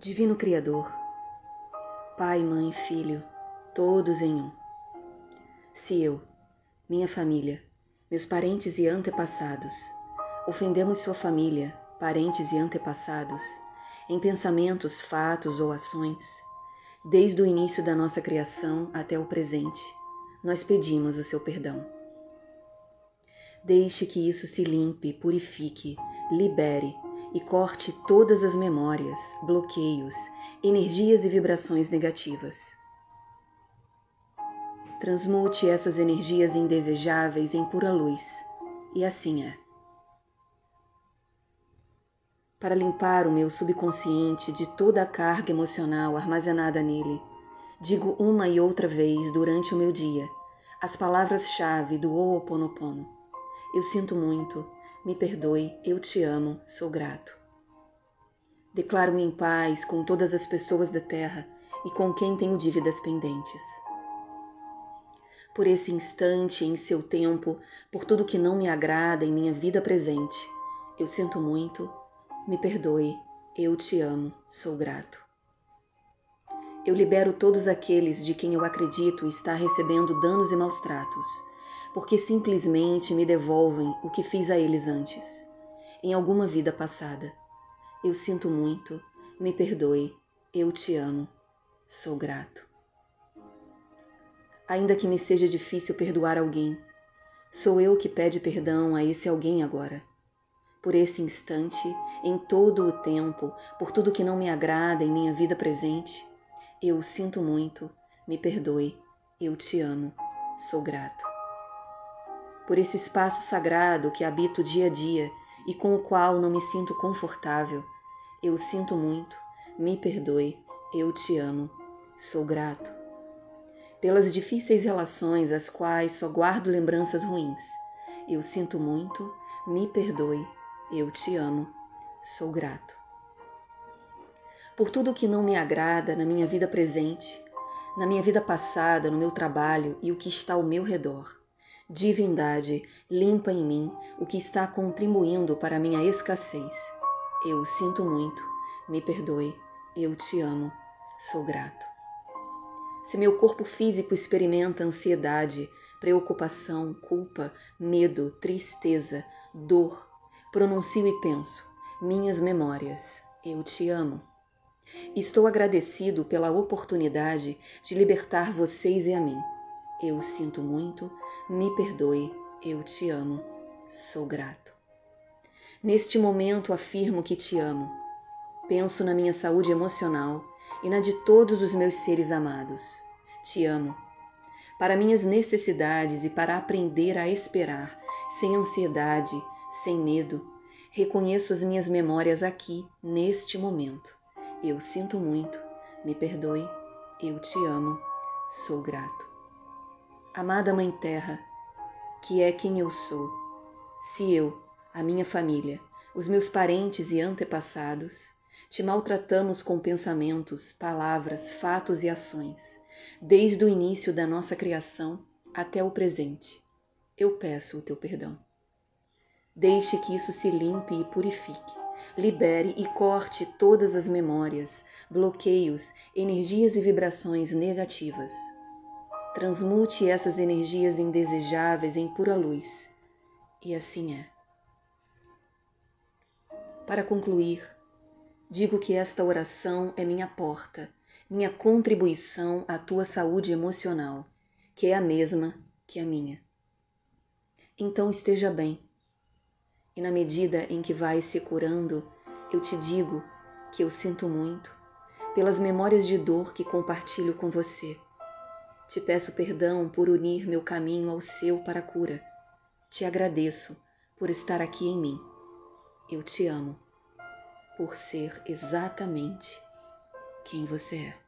Divino Criador, Pai, Mãe, Filho, todos em um. Se eu, minha família, meus parentes e antepassados, ofendemos sua família, parentes e antepassados, em pensamentos, fatos ou ações, desde o início da nossa criação até o presente, nós pedimos o seu perdão. Deixe que isso se limpe, purifique, libere e corte todas as memórias, bloqueios, energias e vibrações negativas. Transmute essas energias indesejáveis em pura luz, e assim é. Para limpar o meu subconsciente de toda a carga emocional armazenada nele, digo uma e outra vez durante o meu dia as palavras-chave do Ho'oponopono. Eu sinto muito, me perdoe, eu te amo, sou grato. Declaro-me em paz com todas as pessoas da terra e com quem tenho dívidas pendentes. Por esse instante, em seu tempo, por tudo que não me agrada em minha vida presente, eu sinto muito, me perdoe, eu te amo, sou grato. Eu libero todos aqueles de quem eu acredito estar recebendo danos e maus tratos porque simplesmente me devolvem o que fiz a eles antes, em alguma vida passada. Eu sinto muito, me perdoe, eu te amo, sou grato. Ainda que me seja difícil perdoar alguém, sou eu que pede perdão a esse alguém agora. Por esse instante, em todo o tempo, por tudo que não me agrada em minha vida presente, eu sinto muito, me perdoe, eu te amo, sou grato por esse espaço sagrado que habito dia a dia e com o qual não me sinto confortável. Eu sinto muito, me perdoe, eu te amo, sou grato. Pelas difíceis relações às quais só guardo lembranças ruins. Eu sinto muito, me perdoe, eu te amo, sou grato. Por tudo que não me agrada na minha vida presente, na minha vida passada, no meu trabalho e o que está ao meu redor. Divindade, limpa em mim o que está contribuindo para a minha escassez. Eu sinto muito, me perdoe, eu te amo, sou grato. Se meu corpo físico experimenta ansiedade, preocupação, culpa, medo, tristeza, dor, pronuncio e penso: minhas memórias, eu te amo. Estou agradecido pela oportunidade de libertar vocês e a mim. Eu sinto muito, me perdoe, eu te amo, sou grato. Neste momento afirmo que te amo. Penso na minha saúde emocional e na de todos os meus seres amados. Te amo. Para minhas necessidades e para aprender a esperar, sem ansiedade, sem medo, reconheço as minhas memórias aqui, neste momento. Eu sinto muito, me perdoe, eu te amo, sou grato. Amada Mãe Terra, que é quem eu sou, se eu, a minha família, os meus parentes e antepassados, te maltratamos com pensamentos, palavras, fatos e ações, desde o início da nossa criação até o presente, eu peço o teu perdão. Deixe que isso se limpe e purifique, libere e corte todas as memórias, bloqueios, energias e vibrações negativas transmute essas energias indesejáveis em pura luz. E assim é. Para concluir, digo que esta oração é minha porta, minha contribuição à tua saúde emocional, que é a mesma que a minha. Então esteja bem. E na medida em que vai se curando, eu te digo que eu sinto muito pelas memórias de dor que compartilho com você te peço perdão por unir meu caminho ao seu para a cura. Te agradeço por estar aqui em mim. Eu te amo por ser exatamente quem você é.